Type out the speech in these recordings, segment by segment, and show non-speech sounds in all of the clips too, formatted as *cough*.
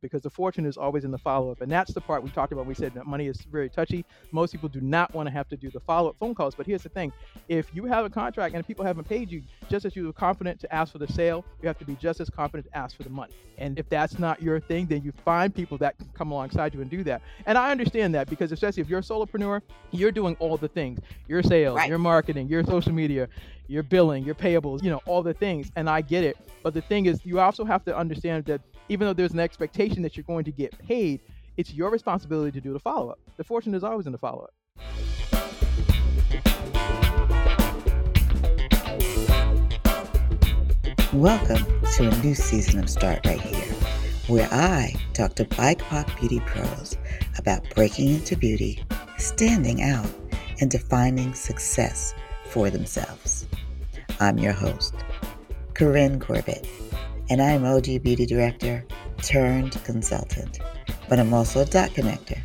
because the fortune is always in the follow up. And that's the part we talked about. We said that money is very touchy. Most people do not want to have to do the follow up phone calls. But here's the thing if you have a contract and people haven't paid you, just as you were confident to ask for the sale, you have to be just as confident to ask for the money. And if that's not your thing, then you find people that can come alongside you and do that. And I understand that because, especially if you're a solopreneur, you're doing all the things your sales, right. your marketing, your social media, your billing, your payables, you know, all the things. And I get it. But the thing is, you also have to understand that even though there's an expectation that you're going to get paid, it's your responsibility to do the follow up. The fortune is always in the follow up. Welcome to a new season of Start Right Here, where I talk to BIPOC beauty pros about breaking into beauty, standing out, and defining success for themselves. I'm your host, Corinne Corbett and I'm OG Beauty Director turned consultant. But I'm also a dot connector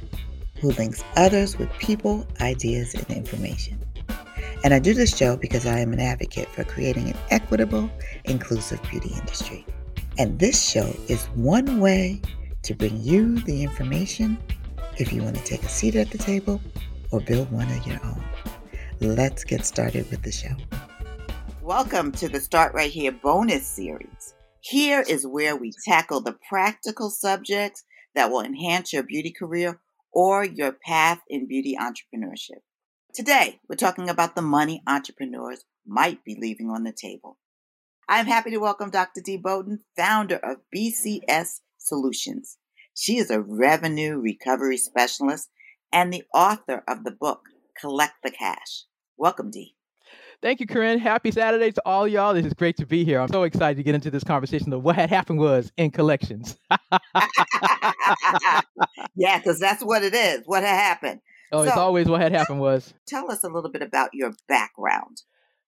who links others with people, ideas, and information. And I do this show because I am an advocate for creating an equitable, inclusive beauty industry. And this show is one way to bring you the information if you want to take a seat at the table or build one of your own. Let's get started with the show. Welcome to the Start Right Here bonus series. Here is where we tackle the practical subjects that will enhance your beauty career or your path in beauty entrepreneurship. Today, we're talking about the money entrepreneurs might be leaving on the table. I'm happy to welcome Dr. Dee Bowden, founder of BCS Solutions. She is a revenue recovery specialist and the author of the book, Collect the Cash. Welcome, Dee. Thank you, Corinne. Happy Saturday to all y'all. This is great to be here. I'm so excited to get into this conversation of what had happened was in collections. *laughs* yeah, because that's what it is. What had happened. Oh, so, it's always what had happened was. Tell us a little bit about your background.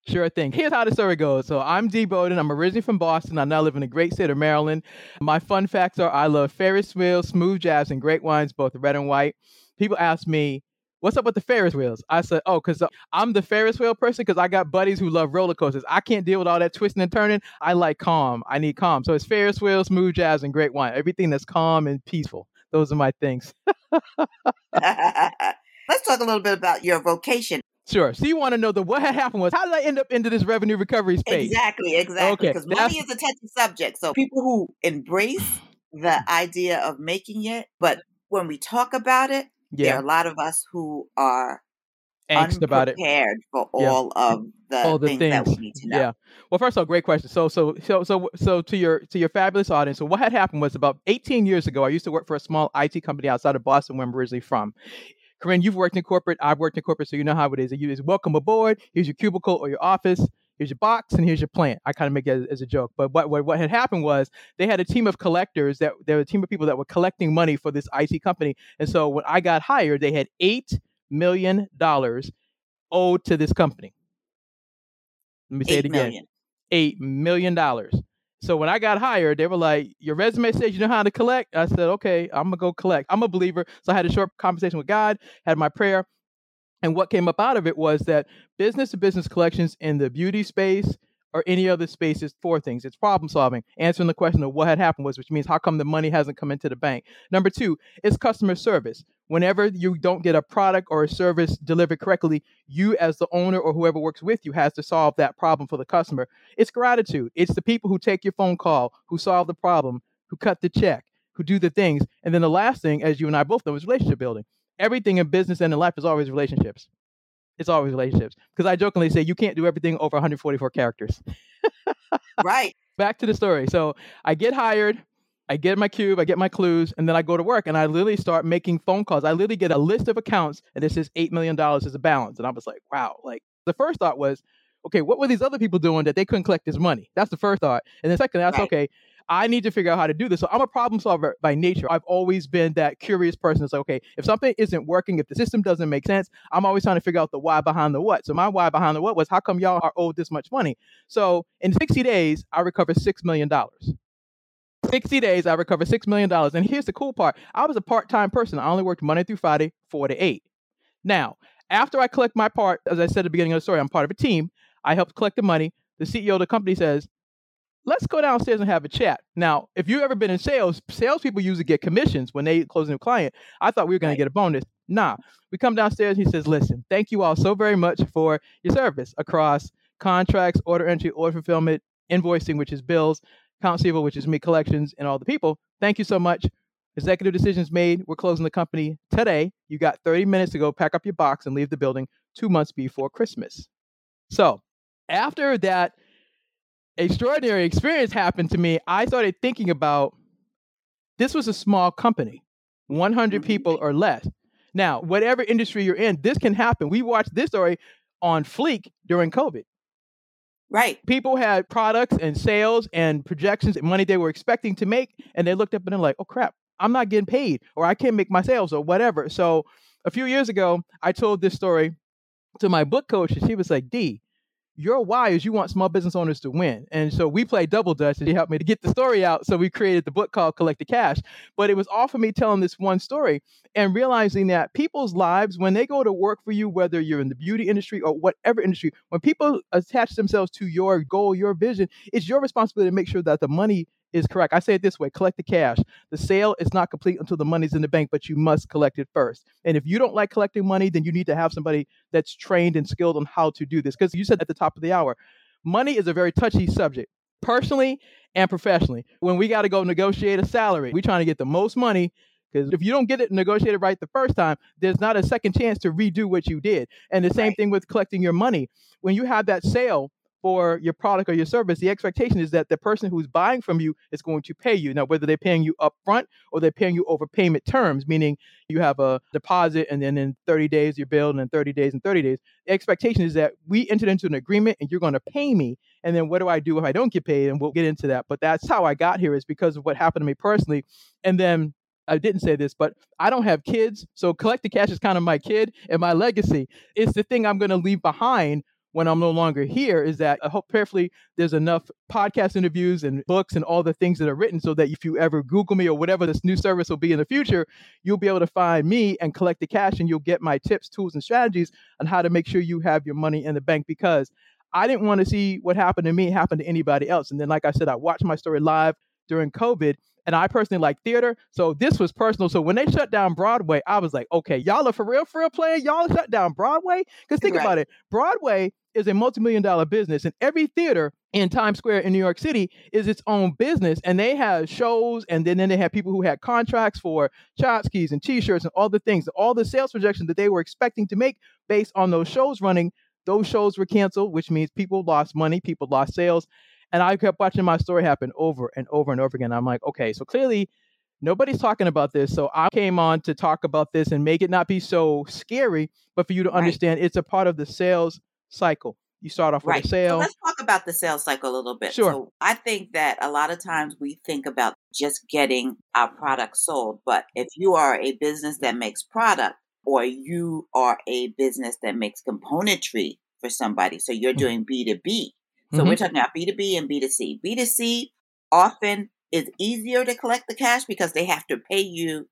Sure thing. Here's how the story goes. So I'm Dee Bowden. I'm originally from Boston. I now live in the great state of Maryland. My fun facts are I love Ferris wheels, smooth jazz, and great wines, both red and white. People ask me, what's up with the Ferris wheels? I said, oh, because uh, I'm the Ferris wheel person because I got buddies who love roller coasters. I can't deal with all that twisting and turning. I like calm. I need calm. So it's Ferris wheels, smooth jazz, and great wine. Everything that's calm and peaceful. Those are my things. *laughs* Let's talk a little bit about your vocation. Sure. So you want to know the what had happened was how did I end up into this revenue recovery space? Exactly, exactly. Because okay. money is a touchy subject. So people who embrace *sighs* the idea of making it, but when we talk about it, yeah. there are a lot of us who are angst about it prepared for yeah. all of the, all the things, things, that we need to know. Yeah. Well, first of all, great question. So, so, so, so, so to your to your fabulous audience. So, what had happened was about 18 years ago. I used to work for a small IT company outside of Boston, where I'm originally from. Corinne, you've worked in corporate. I've worked in corporate, so you know how it is. You is welcome aboard. Here's your cubicle or your office here's your box and here's your plant. I kind of make it as, a joke. But what, what, what had happened was they had a team of collectors that there were a team of people that were collecting money for this IT company. And so when I got hired, they had eight million dollars owed to this company. Let me say it again. Million. Eight million dollars. So when I got hired, they were like, "Your resume says you know how to collect." I said, "Okay, I'm gonna go collect." I'm a believer, so I had a short conversation with God, had my prayer, and what came up out of it was that business to business collections in the beauty space or any other spaces four things. It's problem solving, answering the question of what had happened was, which means how come the money hasn't come into the bank. Number two, it's customer service. Whenever you don't get a product or a service delivered correctly, you as the owner or whoever works with you has to solve that problem for the customer. It's gratitude. It's the people who take your phone call, who solve the problem, who cut the check, who do the things. And then the last thing, as you and I both know, is relationship building everything in business and in life is always relationships. It's always relationships. Because I jokingly say you can't do everything over 144 characters. right. *laughs* Back to the story. So I get hired, I get my cube, I get my clues, and then I go to work and I literally start making phone calls. I literally get a list of accounts and this is $8 million as a balance. And I was like, wow. Like the first thought was, okay, what were these other people doing that they couldn't collect this money? That's the first thought. And then second, that's right. okay, I need to figure out how to do this. So I'm a problem solver by nature. I've always been that curious person that's like, okay, if something isn't working, if the system doesn't make sense, I'm always trying to figure out the why behind the what. So my why behind the what was how come y'all are owed this much money? So in 60 days, I recovered $6 million. 60 days, I recovered $6 million. And here's the cool part I was a part time person. I only worked Monday through Friday, four to eight. Now, after I collect my part, as I said at the beginning of the story, I'm part of a team. I helped collect the money. The CEO of the company says, let's go downstairs and have a chat. Now, if you've ever been in sales, salespeople usually get commissions when they close a new client. I thought we were going right. to get a bonus. Nah, we come downstairs. He says, listen, thank you all so very much for your service across contracts, order entry, order fulfillment, invoicing, which is bills, accounts receivable, which is me collections, and all the people. Thank you so much. Executive decisions made. We're closing the company today. You got 30 minutes to go pack up your box and leave the building two months before Christmas. So after that extraordinary experience happened to me, I started thinking about this was a small company, 100 mm-hmm. people or less. Now, whatever industry you're in, this can happen. We watched this story on Fleek during COVID. Right. People had products and sales and projections and money they were expecting to make, and they looked up and they're like, oh crap, I'm not getting paid, or I can't make my sales, or whatever. So a few years ago, I told this story to my book coach, and she was like, Dee, your why is you want small business owners to win. And so we played double dutch and he helped me to get the story out. So we created the book called Collect the Cash. But it was all for me telling this one story and realizing that people's lives, when they go to work for you, whether you're in the beauty industry or whatever industry, when people attach themselves to your goal, your vision, it's your responsibility to make sure that the money is correct. I say it this way collect the cash. The sale is not complete until the money's in the bank, but you must collect it first. And if you don't like collecting money, then you need to have somebody that's trained and skilled on how to do this. Because you said at the top of the hour, money is a very touchy subject, personally and professionally. When we got to go negotiate a salary, we're trying to get the most money because if you don't get it negotiated right the first time, there's not a second chance to redo what you did. And the same right. thing with collecting your money. When you have that sale, for your product or your service, the expectation is that the person who's buying from you is going to pay you. Now, whether they're paying you up front or they're paying you over payment terms, meaning you have a deposit and then in 30 days you're billed and in 30 days and 30 days, the expectation is that we entered into an agreement and you're going to pay me. And then what do I do if I don't get paid? And we'll get into that. But that's how I got here is because of what happened to me personally. And then I didn't say this, but I don't have kids. So collect the cash is kind of my kid and my legacy. It's the thing I'm going to leave behind when I'm no longer here is that uh, I hope prayerfully there's enough podcast interviews and books and all the things that are written so that if you ever Google me or whatever this new service will be in the future, you'll be able to find me and collect the cash and you'll get my tips, tools, and strategies on how to make sure you have your money in the bank because I didn't want to see what happened to me happen to anybody else. And then, like I said, I watched my story live during COVID and I personally like theater. So this was personal. So when they shut down Broadway, I was like, okay, y'all are for real, for real playing. Y'all shut down Broadway? Because think right. about it. Broadway is a multi-million dollar business and every theater in Times Square in New York City is its own business and they have shows and then, then they have people who had contracts for tchotchkes and t-shirts and all the things all the sales projections that they were expecting to make based on those shows running those shows were canceled which means people lost money people lost sales and I kept watching my story happen over and over and over again I'm like okay so clearly nobody's talking about this so I came on to talk about this and make it not be so scary but for you to right. understand it's a part of the sales cycle. You start off right. with a sale. So let's talk about the sales cycle a little bit. Sure. So I think that a lot of times we think about just getting our product sold, but if you are a business that makes product or you are a business that makes componentry for somebody, so you're mm-hmm. doing B2B. So mm-hmm. we're talking about B2B and B2C. B2C often is easier to collect the cash because they have to pay you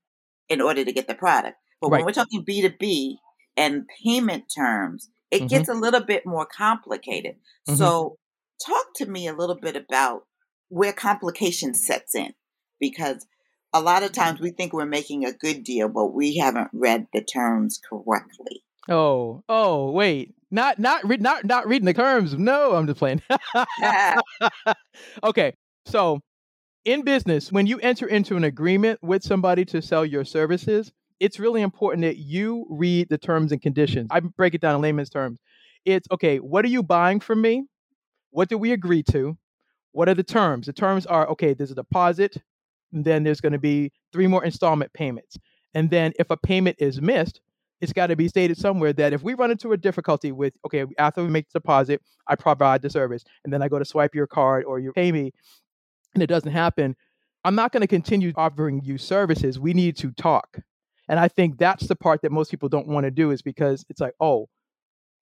in order to get the product. But right. when we're talking B2B and payment terms, it mm-hmm. gets a little bit more complicated. Mm-hmm. So, talk to me a little bit about where complication sets in because a lot of times we think we're making a good deal, but we haven't read the terms correctly. Oh, oh, wait. Not not not not reading the terms. No, I'm just playing. *laughs* *laughs* okay. So, in business, when you enter into an agreement with somebody to sell your services, it's really important that you read the terms and conditions. I break it down in layman's terms. It's okay, what are you buying from me? What do we agree to? What are the terms? The terms are okay, there's a deposit, and then there's going to be three more installment payments. And then if a payment is missed, it's got to be stated somewhere that if we run into a difficulty with, okay, after we make the deposit, I provide the service, and then I go to swipe your card or you pay me, and it doesn't happen, I'm not going to continue offering you services. We need to talk. And I think that's the part that most people don't want to do is because it's like, oh,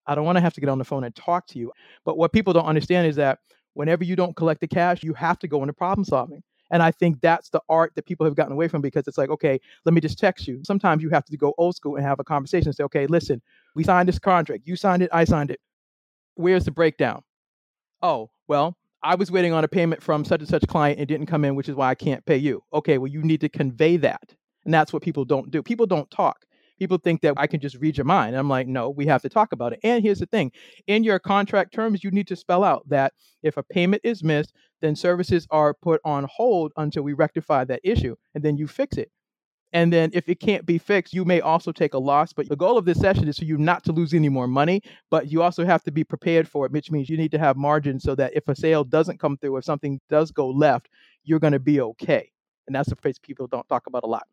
I don't want to have to get on the phone and talk to you. But what people don't understand is that whenever you don't collect the cash, you have to go into problem solving. And I think that's the art that people have gotten away from because it's like, okay, let me just text you. Sometimes you have to go old school and have a conversation and say, okay, listen, we signed this contract. You signed it, I signed it. Where's the breakdown? Oh, well, I was waiting on a payment from such and such client and didn't come in, which is why I can't pay you. Okay, well, you need to convey that. And that's what people don't do. People don't talk. People think that I can just read your mind. I'm like, no, we have to talk about it. And here's the thing in your contract terms, you need to spell out that if a payment is missed, then services are put on hold until we rectify that issue and then you fix it. And then if it can't be fixed, you may also take a loss. But the goal of this session is for you not to lose any more money, but you also have to be prepared for it, which means you need to have margins so that if a sale doesn't come through, if something does go left, you're going to be okay. And that's the phrase people don't talk about a lot.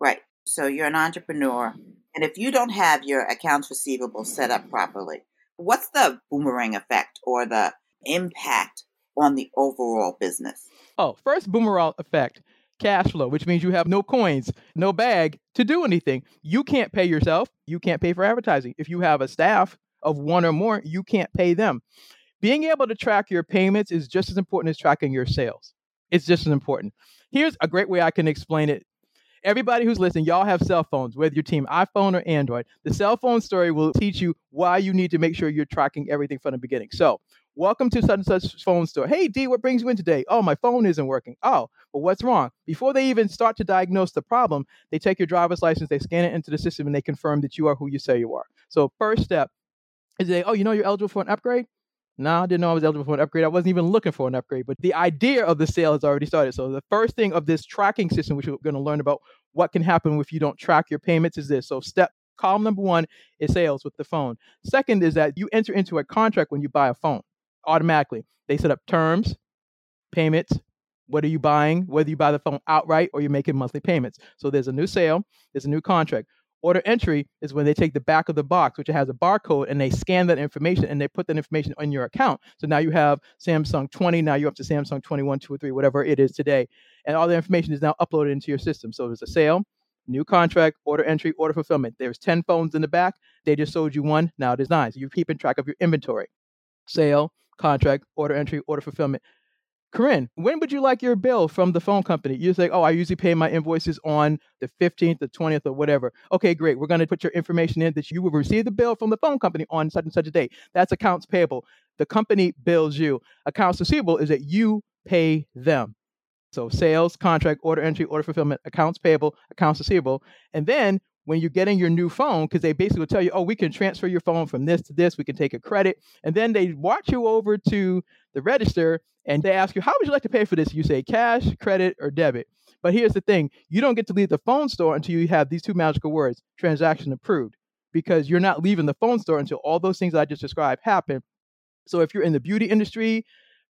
Right. So you're an entrepreneur. And if you don't have your accounts receivable set up properly, what's the boomerang effect or the impact on the overall business? Oh, first boomerang effect cash flow, which means you have no coins, no bag to do anything. You can't pay yourself. You can't pay for advertising. If you have a staff of one or more, you can't pay them. Being able to track your payments is just as important as tracking your sales. It's just as important. Here's a great way I can explain it. Everybody who's listening, y'all have cell phones, whether your team iPhone or Android. The cell phone story will teach you why you need to make sure you're tracking everything from the beginning. So, Welcome to such and such phone store. Hey, Dee, what brings you in today? Oh, my phone isn't working. Oh, well, what's wrong? Before they even start to diagnose the problem, they take your driver's license, they scan it into the system, and they confirm that you are who you say you are. So, first step is they, oh, you know, you're eligible for an upgrade? No, I didn't know I was eligible for an upgrade. I wasn't even looking for an upgrade, but the idea of the sale has already started. So, the first thing of this tracking system, which we're going to learn about what can happen if you don't track your payments, is this. So, step column number one is sales with the phone. Second is that you enter into a contract when you buy a phone automatically. They set up terms, payments. What are you buying? Whether you buy the phone outright or you're making monthly payments. So there's a new sale, there's a new contract. Order entry is when they take the back of the box, which has a barcode, and they scan that information and they put that information on your account. So now you have Samsung 20, now you're up to Samsung 21, 2, or 3, whatever it is today. And all the information is now uploaded into your system. So there's a sale, new contract, order entry, order fulfillment. There's 10 phones in the back. They just sold you one. Now there's nine. So you're keeping track of your inventory. Sale, contract, order entry, order fulfillment. Corinne, when would you like your bill from the phone company? You say, oh, I usually pay my invoices on the 15th, the 20th, or whatever. Okay, great. We're going to put your information in that you will receive the bill from the phone company on such and such a date. That's accounts payable. The company bills you. Accounts receivable is that you pay them. So sales, contract, order entry, order fulfillment, accounts payable, accounts receivable. And then when you're getting your new phone because they basically will tell you, oh, we can transfer your phone from this to this, we can take a credit. And then they watch you over to the register and they ask you, how would you like to pay for this? You say cash, credit, or debit. But here's the thing you don't get to leave the phone store until you have these two magical words transaction approved, because you're not leaving the phone store until all those things I just described happen. So if you're in the beauty industry,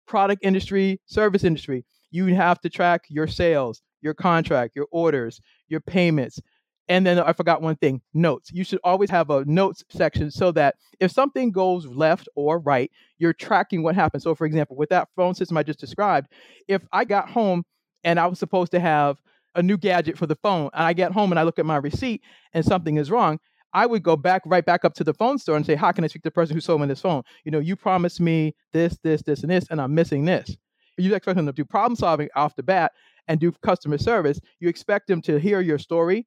product industry, service industry, you have to track your sales, your contract, your orders, your payments, and then I forgot one thing notes. You should always have a notes section so that if something goes left or right, you're tracking what happened. So, for example, with that phone system I just described, if I got home and I was supposed to have a new gadget for the phone, and I get home and I look at my receipt and something is wrong, I would go back right back up to the phone store and say, How can I speak to the person who sold me this phone? You know, you promised me this, this, this, and this, and I'm missing this. You expect them to do problem solving off the bat and do customer service. You expect them to hear your story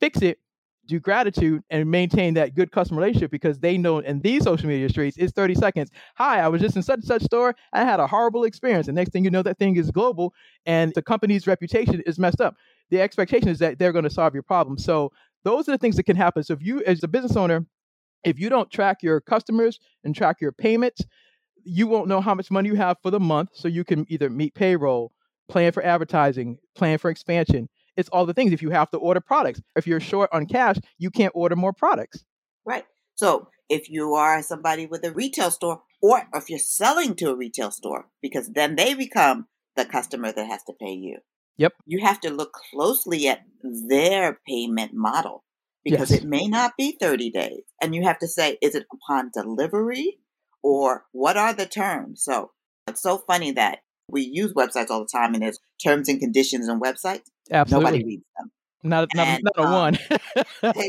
fix it, do gratitude, and maintain that good customer relationship because they know in these social media streets, it's 30 seconds. Hi, I was just in such and such store. I had a horrible experience. The next thing you know, that thing is global and the company's reputation is messed up. The expectation is that they're going to solve your problem. So those are the things that can happen. So if you, as a business owner, if you don't track your customers and track your payments, you won't know how much money you have for the month. So you can either meet payroll, plan for advertising, plan for expansion. It's all the things. If you have to order products, if you're short on cash, you can't order more products. Right. So if you are somebody with a retail store, or if you're selling to a retail store, because then they become the customer that has to pay you. Yep. You have to look closely at their payment model because yes. it may not be 30 days. And you have to say, is it upon delivery or what are the terms? So it's so funny that we use websites all the time and there's terms and conditions on websites. Absolutely. Nobody reads them. Not, not, and, not a um, one.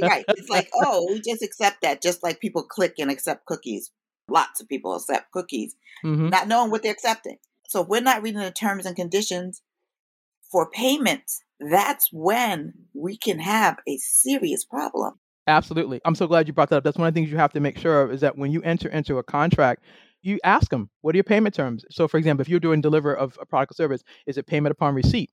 right. It's like, *laughs* oh, we just accept that, just like people click and accept cookies. Lots of people accept cookies, mm-hmm. not knowing what they're accepting. So if we're not reading the terms and conditions for payments, that's when we can have a serious problem. Absolutely. I'm so glad you brought that up. That's one of the things you have to make sure of is that when you enter into a contract, you ask them, what are your payment terms? So, for example, if you're doing deliver of a product or service, is it payment upon receipt?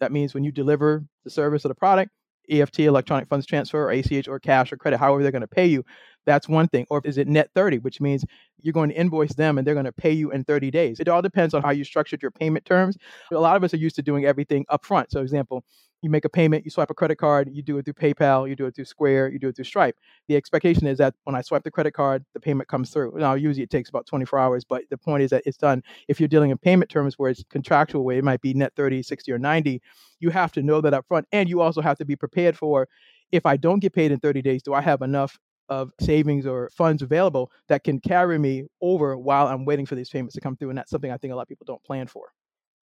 That means when you deliver the service or the product, EFT, electronic funds transfer, or ACH, or cash or credit, however they're going to pay you, that's one thing. Or is it net 30, which means you're going to invoice them and they're going to pay you in 30 days. It all depends on how you structured your payment terms. A lot of us are used to doing everything upfront. So, example, you make a payment, you swipe a credit card, you do it through PayPal, you do it through Square, you do it through Stripe. The expectation is that when I swipe the credit card, the payment comes through. Now, usually it takes about 24 hours, but the point is that it's done. If you're dealing in payment terms where it's contractual, where it might be net 30, 60, or 90, you have to know that up front. And you also have to be prepared for if I don't get paid in 30 days, do I have enough of savings or funds available that can carry me over while I'm waiting for these payments to come through? And that's something I think a lot of people don't plan for.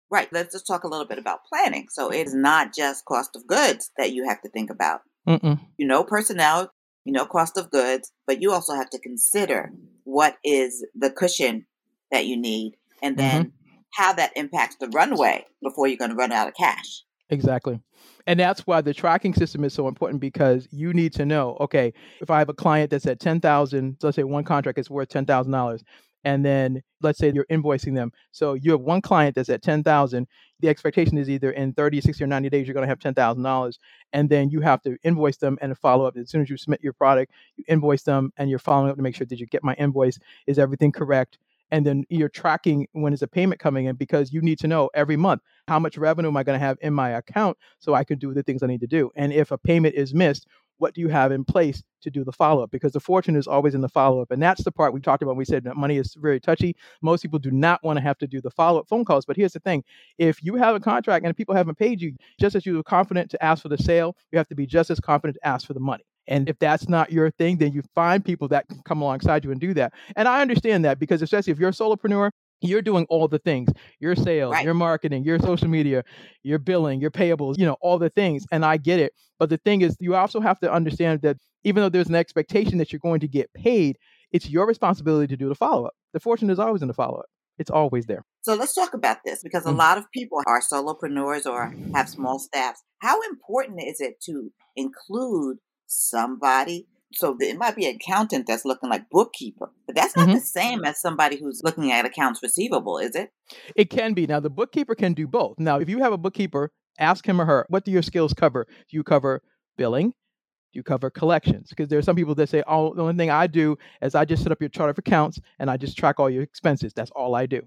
Right. Let's just talk a little bit about planning. So it is not just cost of goods that you have to think about. Mm-mm. You know, personnel, you know, cost of goods, but you also have to consider what is the cushion that you need and then mm-hmm. how that impacts the runway before you're going to run out of cash. Exactly. And that's why the tracking system is so important because you need to know, okay, if I have a client that's at 10,000, let's say one contract is worth $10,000, and then let's say you're invoicing them. So you have one client that's at 10,000. The expectation is either in 30, 60 or 90 days you're going to have $10,000 and then you have to invoice them and follow up as soon as you submit your product, you invoice them and you're following up to make sure that you get my invoice, is everything correct? And then you're tracking when is a payment coming in because you need to know every month how much revenue am I going to have in my account so I can do the things I need to do. And if a payment is missed, what do you have in place to do the follow up? Because the fortune is always in the follow up. And that's the part we talked about. We said that money is very touchy. Most people do not want to have to do the follow up phone calls. But here's the thing if you have a contract and people haven't paid you, just as you are confident to ask for the sale, you have to be just as confident to ask for the money. And if that's not your thing, then you find people that can come alongside you and do that. And I understand that because, especially if you're a solopreneur, you're doing all the things your sales right. your marketing your social media your billing your payables you know all the things and i get it. But the thing is you also have to understand that even though there's an expectation that you're going to get paid it's your responsibility to do the follow-up. The fortune is always in the follow-up. It's always there. So let's talk about this because a mm-hmm. lot of people are solopreneurs or have small staffs. How important is it to include somebody so it might be an accountant that's looking like bookkeeper, but that's not mm-hmm. the same as somebody who's looking at accounts receivable, is it? It can be. Now the bookkeeper can do both. Now, if you have a bookkeeper, ask him or her, what do your skills cover? Do you cover billing? Do you cover collections? Because there are some people that say, oh, the only thing I do is I just set up your chart of accounts and I just track all your expenses. That's all I do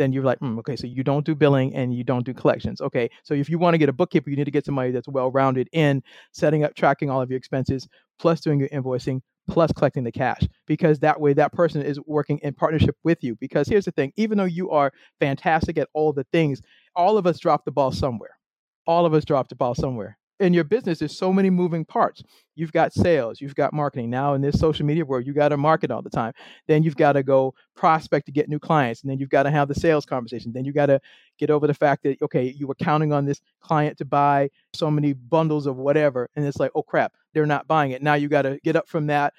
then you're like, mm, okay, so you don't do billing and you don't do collections. Okay, so if you want to get a bookkeeper, you need to get somebody that's well rounded in setting up, tracking all of your expenses, plus doing your invoicing, plus collecting the cash, because that way that person is working in partnership with you. Because here's the thing even though you are fantastic at all the things, all of us drop the ball somewhere. All of us drop the ball somewhere in your business, there's so many moving parts. You've got sales, you've got marketing. Now in this social media world, you got to market all the time. Then you've got to go prospect to get new clients, and then you've got to have the sales conversation. Then you got to get over the fact that okay, you were counting on this client to buy so many bundles of whatever, and it's like, oh crap, they're not buying it. Now you got to get up from that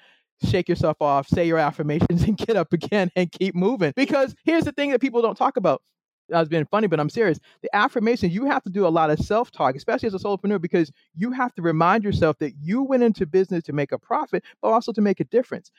shake yourself off, say your affirmations, *laughs* and get up again and keep moving. Because here's the thing that people don't talk about I was being funny, but I'm serious. The affirmation, you have to do a lot of self talk, especially as a solopreneur, because you have to remind yourself that you went into business to make a profit, but also to make a difference.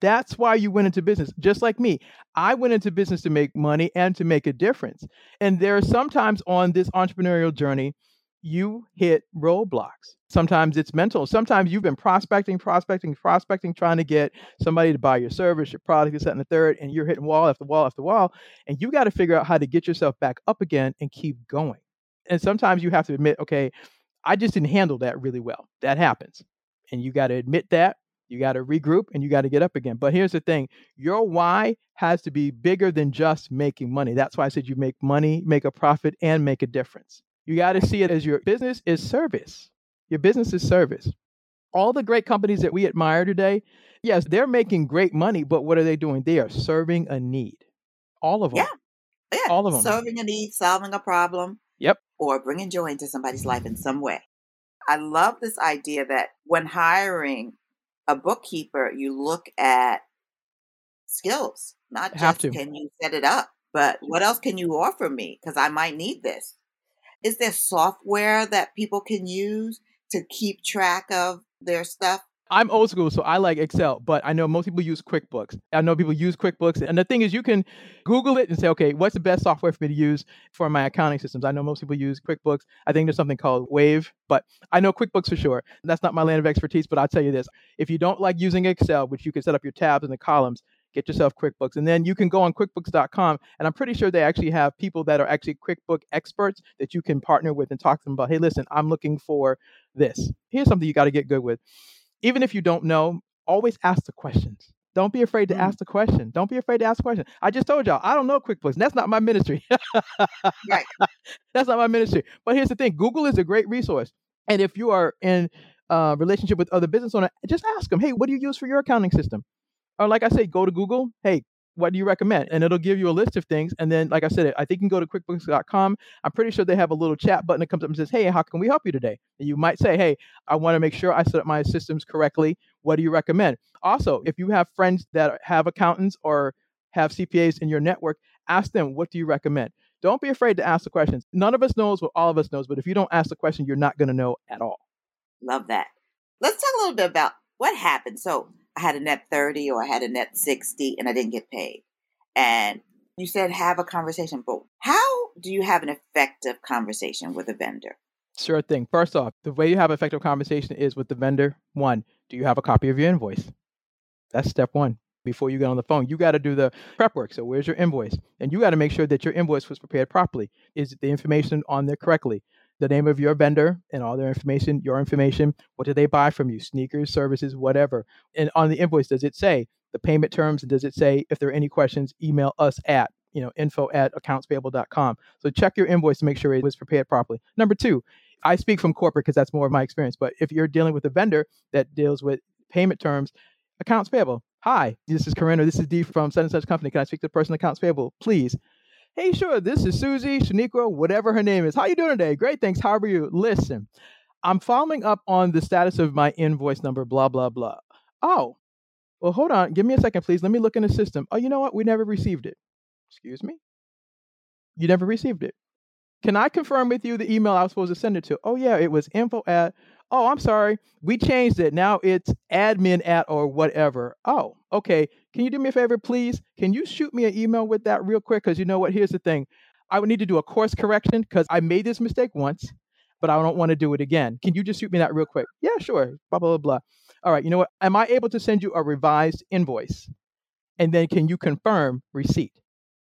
That's why you went into business, just like me. I went into business to make money and to make a difference. And there are sometimes on this entrepreneurial journey, you hit roadblocks. Sometimes it's mental. Sometimes you've been prospecting, prospecting, prospecting, trying to get somebody to buy your service, your product, this, that, and the third, and you're hitting wall after wall after wall. And you got to figure out how to get yourself back up again and keep going. And sometimes you have to admit, okay, I just didn't handle that really well. That happens. And you got to admit that. You got to regroup and you got to get up again. But here's the thing your why has to be bigger than just making money. That's why I said you make money, make a profit, and make a difference. You got to see it as your business is service. Your business is service. All the great companies that we admire today, yes, they're making great money, but what are they doing? They are serving a need. All of them. Yeah. Yeah. All of them. Serving a need, solving a problem. Yep. Or bringing joy into somebody's life in some way. I love this idea that when hiring a bookkeeper, you look at skills, not just can you set it up, but what else can you offer me? Because I might need this. Is there software that people can use to keep track of their stuff? I'm old school, so I like Excel, but I know most people use QuickBooks. I know people use QuickBooks. And the thing is, you can Google it and say, okay, what's the best software for me to use for my accounting systems? I know most people use QuickBooks. I think there's something called Wave, but I know QuickBooks for sure. That's not my land of expertise, but I'll tell you this. If you don't like using Excel, which you can set up your tabs and the columns, get yourself QuickBooks. And then you can go on QuickBooks.com. And I'm pretty sure they actually have people that are actually QuickBook experts that you can partner with and talk to them about, hey, listen, I'm looking for this. Here's something you got to get good with even if you don't know, always ask the questions. Don't be afraid to mm. ask the question. Don't be afraid to ask the question. I just told y'all, I don't know QuickBooks. That's not my ministry. right. *laughs* That's not my ministry. But here's the thing Google is a great resource. And if you are in a relationship with other business owners, just ask them, hey, what do you use for your accounting system? Or like I say, go to Google. Hey, what do you recommend? And it'll give you a list of things. And then, like I said, I think you can go to QuickBooks.com. I'm pretty sure they have a little chat button that comes up and says, Hey, how can we help you today? And you might say, Hey, I want to make sure I set up my systems correctly. What do you recommend? Also, if you have friends that have accountants or have CPAs in your network, ask them, What do you recommend? Don't be afraid to ask the questions. None of us knows what all of us knows, but if you don't ask the question, you're not going to know at all. Love that. Let's talk a little bit about what happened. So, I had a net 30 or I had a net 60 and I didn't get paid. And you said have a conversation, but how do you have an effective conversation with a vendor? Sure thing. First off, the way you have effective conversation is with the vendor. One, do you have a copy of your invoice? That's step one. Before you get on the phone, you got to do the prep work. So, where's your invoice? And you got to make sure that your invoice was prepared properly. Is the information on there correctly? The name of your vendor and all their information, your information. What do they buy from you? Sneakers, services, whatever. And on the invoice, does it say the payment terms? And does it say if there are any questions, email us at you know info at accountspayable.com. So check your invoice to make sure it was prepared properly. Number two, I speak from corporate because that's more of my experience. But if you're dealing with a vendor that deals with payment terms, accounts payable. Hi, this is Corinne. This is Dee from such and such company. Can I speak to the person accounts payable, please? Hey, sure, this is Susie, Shaniqua, whatever her name is. How you doing today? Great, thanks. How are you? Listen, I'm following up on the status of my invoice number, blah, blah, blah. Oh, well, hold on. Give me a second, please. Let me look in the system. Oh, you know what? We never received it. Excuse me? You never received it. Can I confirm with you the email I was supposed to send it to? Oh, yeah, it was info at oh, I'm sorry, we changed it. Now it's admin at or whatever. Oh, okay. Can you do me a favor, please? Can you shoot me an email with that real quick? Because you know what? Here's the thing I would need to do a course correction because I made this mistake once, but I don't want to do it again. Can you just shoot me that real quick? Yeah, sure. Blah, blah, blah, blah. All right. You know what? Am I able to send you a revised invoice? And then can you confirm receipt?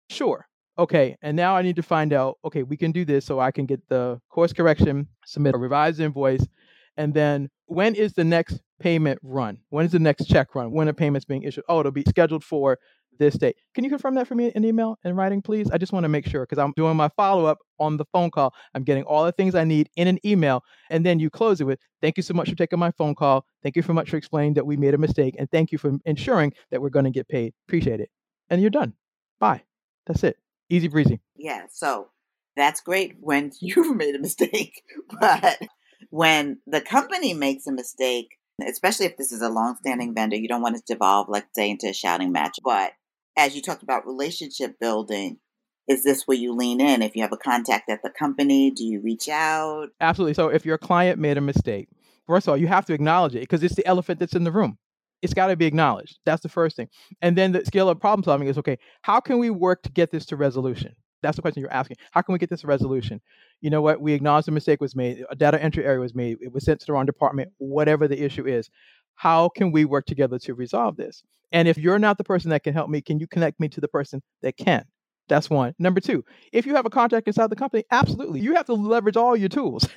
Sure. Okay, and now I need to find out. Okay, we can do this so I can get the course correction, submit a revised invoice, and then when is the next payment run? When is the next check run? When a payment's being issued? Oh, it'll be scheduled for this date. Can you confirm that for me in email and writing, please? I just want to make sure because I'm doing my follow up on the phone call. I'm getting all the things I need in an email. And then you close it with, thank you so much for taking my phone call. Thank you so much for explaining that we made a mistake. And thank you for ensuring that we're going to get paid. Appreciate it. And you're done. Bye. That's it. Easy breezy. Yeah. So that's great when *laughs* you've made a mistake. *laughs* But when the company makes a mistake, especially if this is a long-standing vendor, you don't want it to devolve, let's say, into a shouting match. But as you talked about relationship building, is this where you lean in? If you have a contact at the company, do you reach out? Absolutely. So if your client made a mistake, first of all, you have to acknowledge it because it's the elephant that's in the room. It's got to be acknowledged. That's the first thing. And then the skill of problem solving is okay, how can we work to get this to resolution? That's the question you're asking. How can we get this resolution? You know what? We acknowledge the mistake was made. A data entry error was made. It was sent to the wrong department. Whatever the issue is, how can we work together to resolve this? And if you're not the person that can help me, can you connect me to the person that can? That's one. Number two, if you have a contact inside the company, absolutely, you have to leverage all your tools.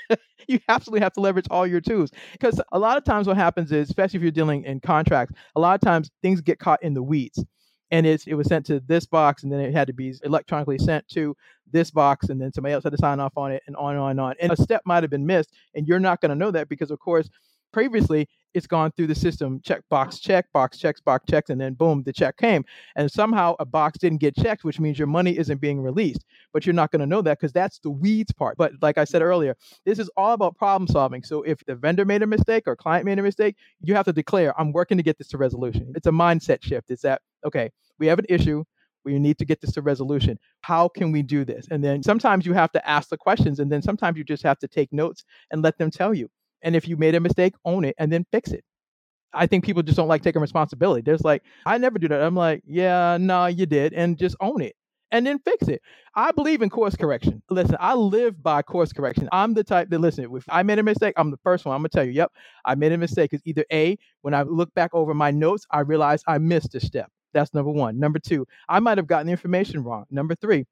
*laughs* you absolutely have to leverage all your tools because a lot of times what happens is, especially if you're dealing in contracts, a lot of times things get caught in the weeds and it's, it was sent to this box and then it had to be electronically sent to this box and then somebody else had to sign off on it and on and on and on. And a step might have been missed and you're not going to know that because of course previously it's gone through the system check box check box checks box checks and then boom the check came. And somehow a box didn't get checked which means your money isn't being released but you're not going to know that because that's the weeds part. But like i said earlier this is all about problem solving. So if the vendor made a mistake or client made a mistake you have to declare i'm working to get this to resolution. It's a mindset shift. It's that okay we have an issue we need to get this to resolution. How can we do this? And then sometimes you have to ask the questions, and then sometimes you just have to take notes and let them tell you. And if you made a mistake, own it and then fix it. I think people just don't like taking responsibility. There's like, I never do that. I'm like, yeah, no, nah, you did, and just own it and then fix it. I believe in course correction. Listen, I live by course correction. I'm the type that listen, if I made a mistake, I'm the first one. I'm gonna tell you, yep, I made a mistake. It's either A, when I look back over my notes, I realize I missed a step. That's number one. Number two, I might have gotten the information wrong. Number three,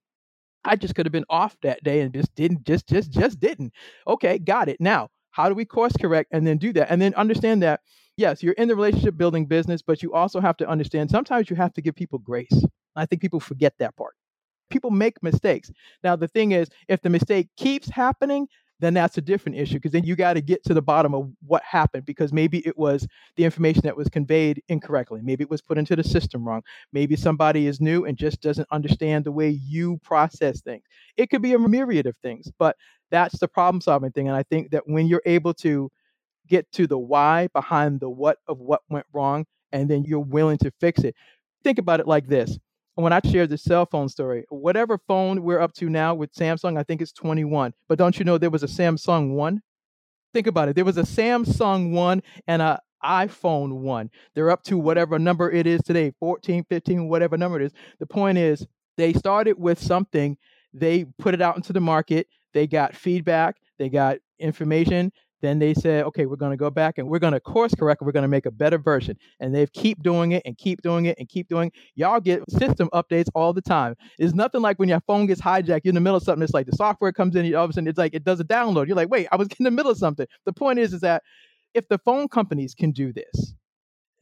I just could have been off that day and just didn't, just, just, just didn't. Okay, got it. Now, how do we course correct and then do that? And then understand that, yes, you're in the relationship building business, but you also have to understand sometimes you have to give people grace. I think people forget that part people make mistakes. Now, the thing is, if the mistake keeps happening, then that's a different issue because then you got to get to the bottom of what happened because maybe it was the information that was conveyed incorrectly. Maybe it was put into the system wrong. Maybe somebody is new and just doesn't understand the way you process things. It could be a myriad of things, but that's the problem solving thing. And I think that when you're able to get to the why behind the what of what went wrong, and then you're willing to fix it, think about it like this when I shared the cell phone story, whatever phone we're up to now with Samsung, I think it's 21. But don't you know there was a Samsung 1? Think about it. There was a Samsung 1 and a iPhone 1. They're up to whatever number it is today, 14, 15, whatever number it is. The point is, they started with something, they put it out into the market, they got feedback, they got information, then they said, okay, we're going to go back and we're going to course correct. We're going to make a better version. And they keep doing it and keep doing it and keep doing. It. Y'all get system updates all the time. It's nothing like when your phone gets hijacked. You're in the middle of something. It's like the software comes in. All of a sudden, it's like it does a download. You're like, wait, I was *laughs* in the middle of something. The point is, is that if the phone companies can do this,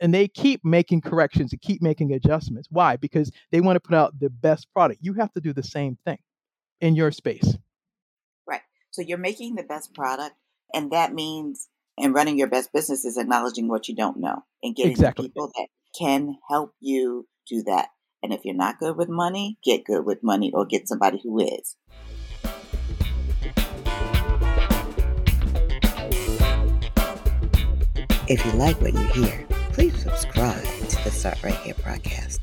and they keep making corrections and keep making adjustments. Why? Because they want to put out the best product. You have to do the same thing in your space. Right. So you're making the best product and that means, and running your best business is acknowledging what you don't know and getting exactly. people that can help you do that. And if you're not good with money, get good with money or get somebody who is. If you like what you hear, please subscribe to the Start Right Here podcast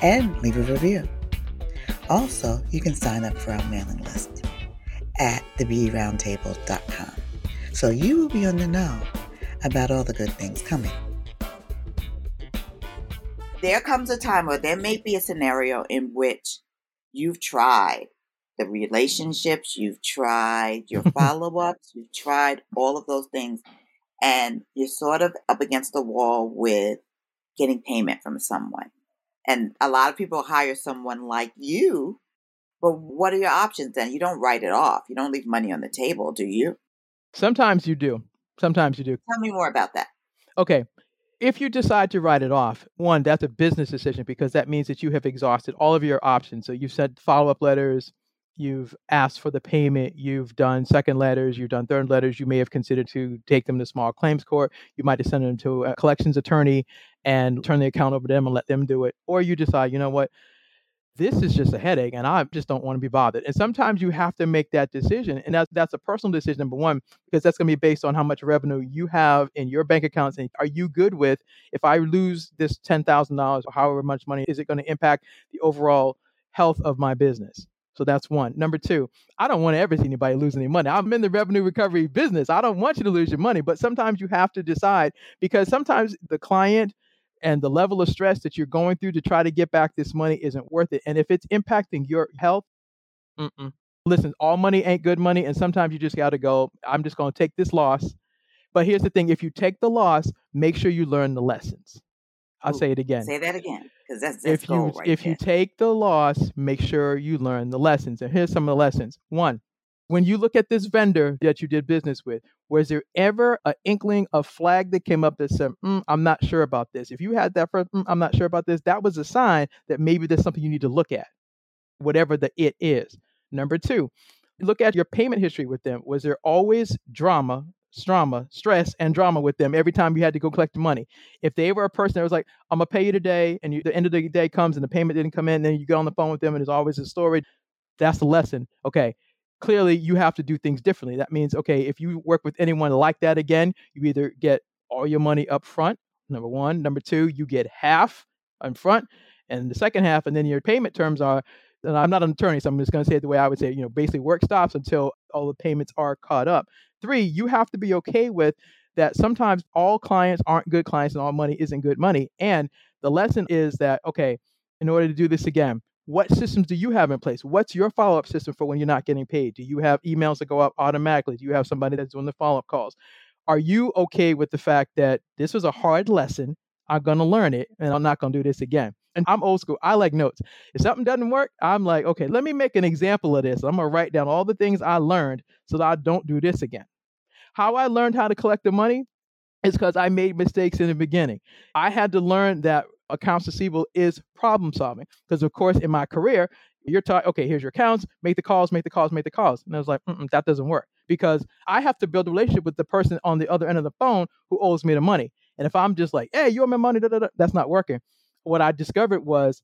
and leave a review. Also, you can sign up for our mailing list at thebeautyroundtable.com so you will be on the know about all the good things coming. There comes a time, or there may be a scenario in which you've tried the relationships, you've tried your *laughs* follow ups, you've tried all of those things, and you're sort of up against the wall with getting payment from someone. And a lot of people hire someone like you, but what are your options then? You don't write it off. You don't leave money on the table, do you? Sometimes you do. Sometimes you do. Tell me more about that. Okay. If you decide to write it off, one, that's a business decision because that means that you have exhausted all of your options. So you've sent follow up letters, you've asked for the payment, you've done second letters, you've done third letters. You may have considered to take them to small claims court. You might have sent them to a collections attorney and turn the account over to them and let them do it. Or you decide, you know what, this is just a headache and I just don't want to be bothered. And sometimes you have to make that decision. And that's that's a personal decision, number one, because that's gonna be based on how much revenue you have in your bank accounts. And are you good with if I lose this ten thousand dollars or however much money, is it going to impact the overall health of my business? So that's one. Number two, I don't want to ever see anybody lose any money. I'm in the revenue recovery business. I don't want you to lose your money, but sometimes you have to decide because sometimes the client and the level of stress that you're going through to try to get back this money isn't worth it. And if it's impacting your health, mm-mm. listen, all money ain't good money. And sometimes you just got to go, I'm just going to take this loss. But here's the thing if you take the loss, make sure you learn the lessons. I'll Ooh, say it again. Say that again. Because that's, that's if you right if there. you take the loss, make sure you learn the lessons. And here's some of the lessons. One, when you look at this vendor that you did business with, was there ever an inkling, a flag that came up that said, mm, I'm not sure about this? If you had that first, mm, I'm not sure about this, that was a sign that maybe there's something you need to look at, whatever the it is. Number two, look at your payment history with them. Was there always drama, drama, stress, and drama with them every time you had to go collect the money? If they were a person that was like, I'm gonna pay you today, and you, the end of the day comes and the payment didn't come in, then you get on the phone with them and there's always a story. That's the lesson. Okay, clearly you have to do things differently. That means, okay, if you work with anyone like that again, you either get all your money up front, number one. Number two, you get half up front and the second half, and then your payment terms are, and I'm not an attorney, so I'm just going to say it the way I would say, you know, basically work stops until all the payments are caught up. Three, you have to be okay with that sometimes all clients aren't good clients and all money isn't good money. And the lesson is that, okay, in order to do this again, what systems do you have in place? What's your follow up system for when you're not getting paid? Do you have emails that go up automatically? Do you have somebody that's doing the follow up calls? Are you okay with the fact that this was a hard lesson? I'm going to learn it and I'm not going to do this again. And I'm old school. I like notes. If something doesn't work, I'm like, okay, let me make an example of this. I'm going to write down all the things I learned so that I don't do this again. How I learned how to collect the money is because I made mistakes in the beginning. I had to learn that accounts receivable is problem solving. Because, of course, in my career, you're taught, okay, here's your accounts, make the calls, make the calls, make the calls. And I was like, that doesn't work because I have to build a relationship with the person on the other end of the phone who owes me the money. And if I'm just like, hey, you owe me money, da, da, da, that's not working. What I discovered was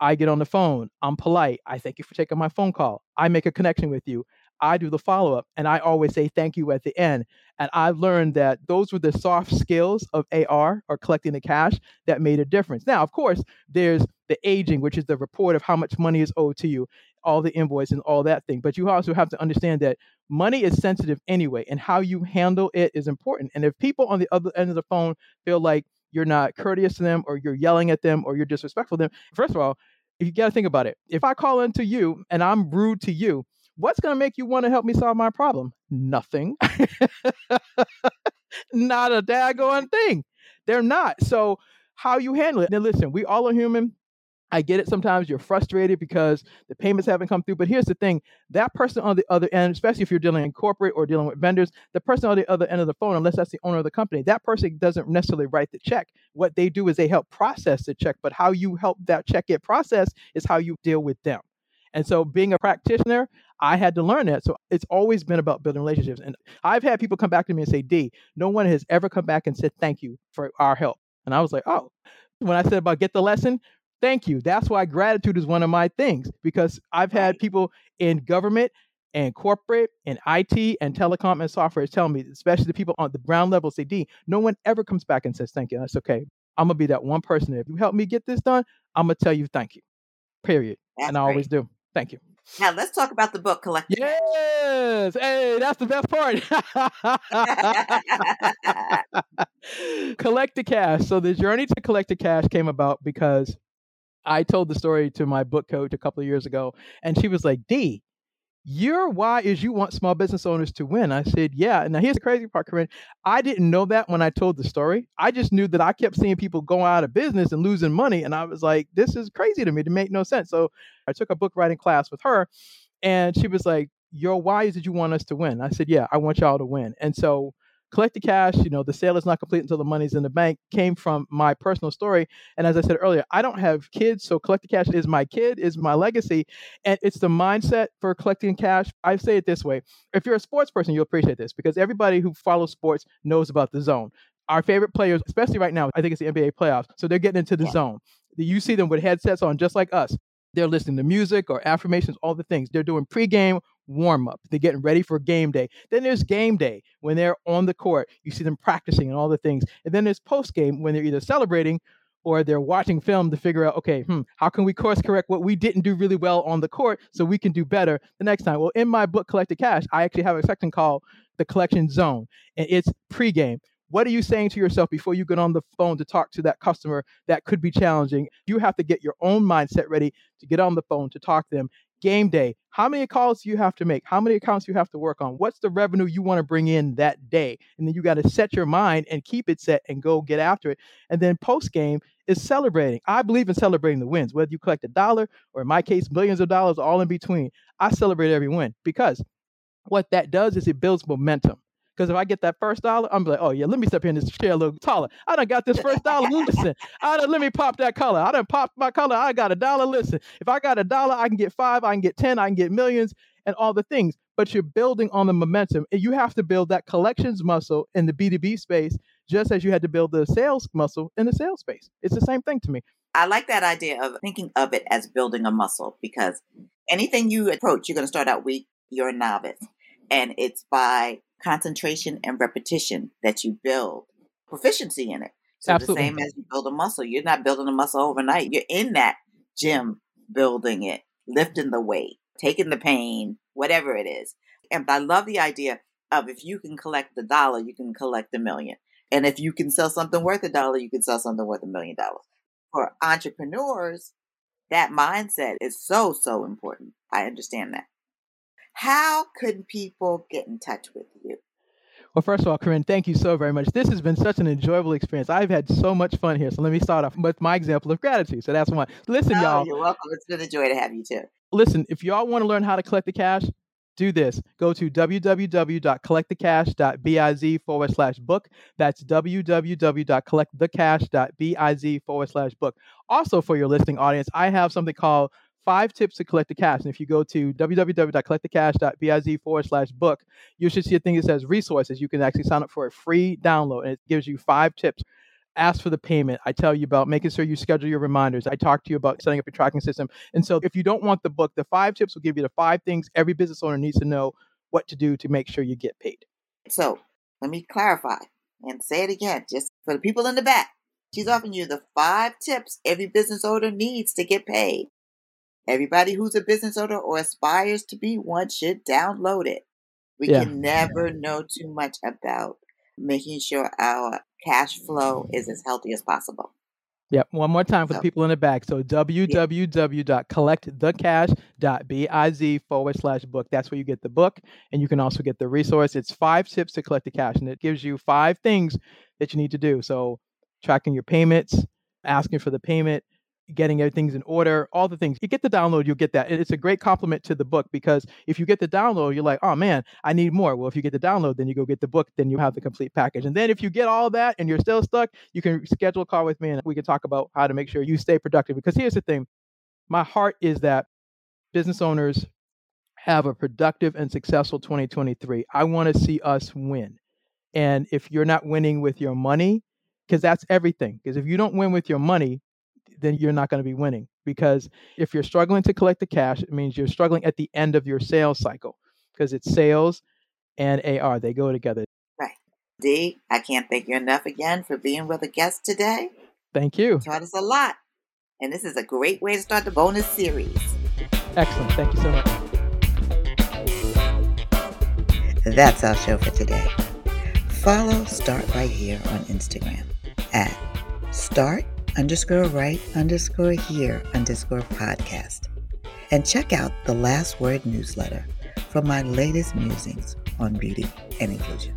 I get on the phone, I'm polite, I thank you for taking my phone call, I make a connection with you, I do the follow up, and I always say thank you at the end. And I've learned that those were the soft skills of AR or collecting the cash that made a difference. Now, of course, there's the aging, which is the report of how much money is owed to you, all the invoice and all that thing. But you also have to understand that money is sensitive anyway, and how you handle it is important. And if people on the other end of the phone feel like you're not courteous to them or you're yelling at them or you're disrespectful to them, first of all, you got to think about it. If I call into you and I'm rude to you, What's going to make you want to help me solve my problem? Nothing. *laughs* not a daggone thing. They're not. So, how you handle it. Now, listen, we all are human. I get it. Sometimes you're frustrated because the payments haven't come through. But here's the thing that person on the other end, especially if you're dealing in corporate or dealing with vendors, the person on the other end of the phone, unless that's the owner of the company, that person doesn't necessarily write the check. What they do is they help process the check. But how you help that check get processed is how you deal with them. And so, being a practitioner, I had to learn that. So, it's always been about building relationships. And I've had people come back to me and say, Dee, no one has ever come back and said thank you for our help. And I was like, oh, when I said about get the lesson, thank you. That's why gratitude is one of my things because I've had people in government and corporate and IT and telecom and software tell me, especially the people on the ground level, say, Dee, no one ever comes back and says thank you. That's okay. I'm gonna be that one person. If you help me get this done, I'm gonna tell you thank you. Period. That's and I great. always do. Thank you. Now let's talk about the book collection. Yes. Hey, that's the best part. *laughs* collect the cash. So the journey to collect the cash came about because I told the story to my book coach a couple of years ago, and she was like, Dee, your why is you want small business owners to win. I said, yeah. Now here's the crazy part, Corinne. I didn't know that when I told the story. I just knew that I kept seeing people going out of business and losing money. And I was like, this is crazy to me. It make no sense. So I took a book writing class with her and she was like, your why is that you want us to win? I said, yeah, I want y'all to win. And so collect the cash, you know, the sale is not complete until the money's in the bank came from my personal story. And as I said earlier, I don't have kids, so collect the cash is my kid, is my legacy. And it's the mindset for collecting cash. I say it this way. If you're a sports person, you'll appreciate this because everybody who follows sports knows about the zone. Our favorite players, especially right now, I think it's the NBA playoffs. So they're getting into the yeah. zone. You see them with headsets on just like us. They're listening to music or affirmations, all the things. They're doing pregame warm up. They're getting ready for game day. Then there's game day when they're on the court. You see them practicing and all the things. And then there's post game when they're either celebrating or they're watching film to figure out, okay, hmm, how can we course correct what we didn't do really well on the court so we can do better the next time? Well, in my book, Collect the Cash, I actually have a section called the Collection Zone, and it's pregame. What are you saying to yourself before you get on the phone to talk to that customer that could be challenging? You have to get your own mindset ready to get on the phone to talk to them game day how many calls you have to make? How many accounts you have to work on? What's the revenue you want to bring in that day? And then you got to set your mind and keep it set and go get after it. And then post game is celebrating. I believe in celebrating the wins whether you collect a dollar or in my case millions of dollars all in between. I celebrate every win because what that does is it builds momentum because if I get that first dollar, I'm like, oh yeah, let me step in this chair a little taller. I done got this first dollar. Listen, I done let me pop that color. I done popped my color. I got a dollar. Listen, if I got a dollar, I can get five, I can get ten, I can get millions, and all the things. But you're building on the momentum, and you have to build that collections muscle in the B2B space, just as you had to build the sales muscle in the sales space. It's the same thing to me. I like that idea of thinking of it as building a muscle because anything you approach, you're going to start out weak. You're a novice, and it's by concentration and repetition that you build proficiency in it. So Absolutely. the same as you build a muscle, you're not building a muscle overnight. You're in that gym building it, lifting the weight, taking the pain, whatever it is. And I love the idea of if you can collect the dollar, you can collect a million. And if you can sell something worth a dollar, you can sell something worth a million dollars. For entrepreneurs, that mindset is so, so important. I understand that. How could people get in touch with you? Well, first of all, Corinne, thank you so very much. This has been such an enjoyable experience. I've had so much fun here. So let me start off with my example of gratitude. So that's one. Listen, oh, y'all. You're welcome. It's been a joy to have you too. Listen, if y'all want to learn how to collect the cash, do this. Go to www.collectthecash.biz forward slash book. That's www.collectthecash.biz forward slash book. Also, for your listening audience, I have something called five tips to collect the cash. And if you go to www.collectthecash.biz forward slash book, you should see a thing that says resources. You can actually sign up for a free download and it gives you five tips. Ask for the payment. I tell you about making sure you schedule your reminders. I talk to you about setting up your tracking system. And so if you don't want the book, the five tips will give you the five things every business owner needs to know what to do to make sure you get paid. So let me clarify and say it again, just for the people in the back. She's offering you the five tips every business owner needs to get paid. Everybody who's a business owner or aspires to be one should download it. We yeah. can never know too much about making sure our cash flow is as healthy as possible. Yep. One more time for so, the people in the back. So www.collectthecash.biz forward slash book. That's where you get the book. And you can also get the resource. It's five tips to collect the cash. And it gives you five things that you need to do. So tracking your payments, asking for the payment, getting everything's in order, all the things. You get the download, you'll get that. And it's a great compliment to the book because if you get the download, you're like, oh man, I need more. Well, if you get the download, then you go get the book, then you have the complete package. And then if you get all that and you're still stuck, you can schedule a call with me and we can talk about how to make sure you stay productive. Because here's the thing my heart is that business owners have a productive and successful 2023. I want to see us win. And if you're not winning with your money, because that's everything. Because if you don't win with your money, then you're not going to be winning because if you're struggling to collect the cash, it means you're struggling at the end of your sales cycle because it's sales and AR. They go together. Right. Dee, I can't thank you enough again for being with a guest today. Thank you. taught us a lot. And this is a great way to start the bonus series. Excellent. Thank you so much. That's our show for today. Follow Start Right Here on Instagram at Start underscore right underscore here underscore podcast. And check out the Last Word newsletter for my latest musings on beauty and inclusion.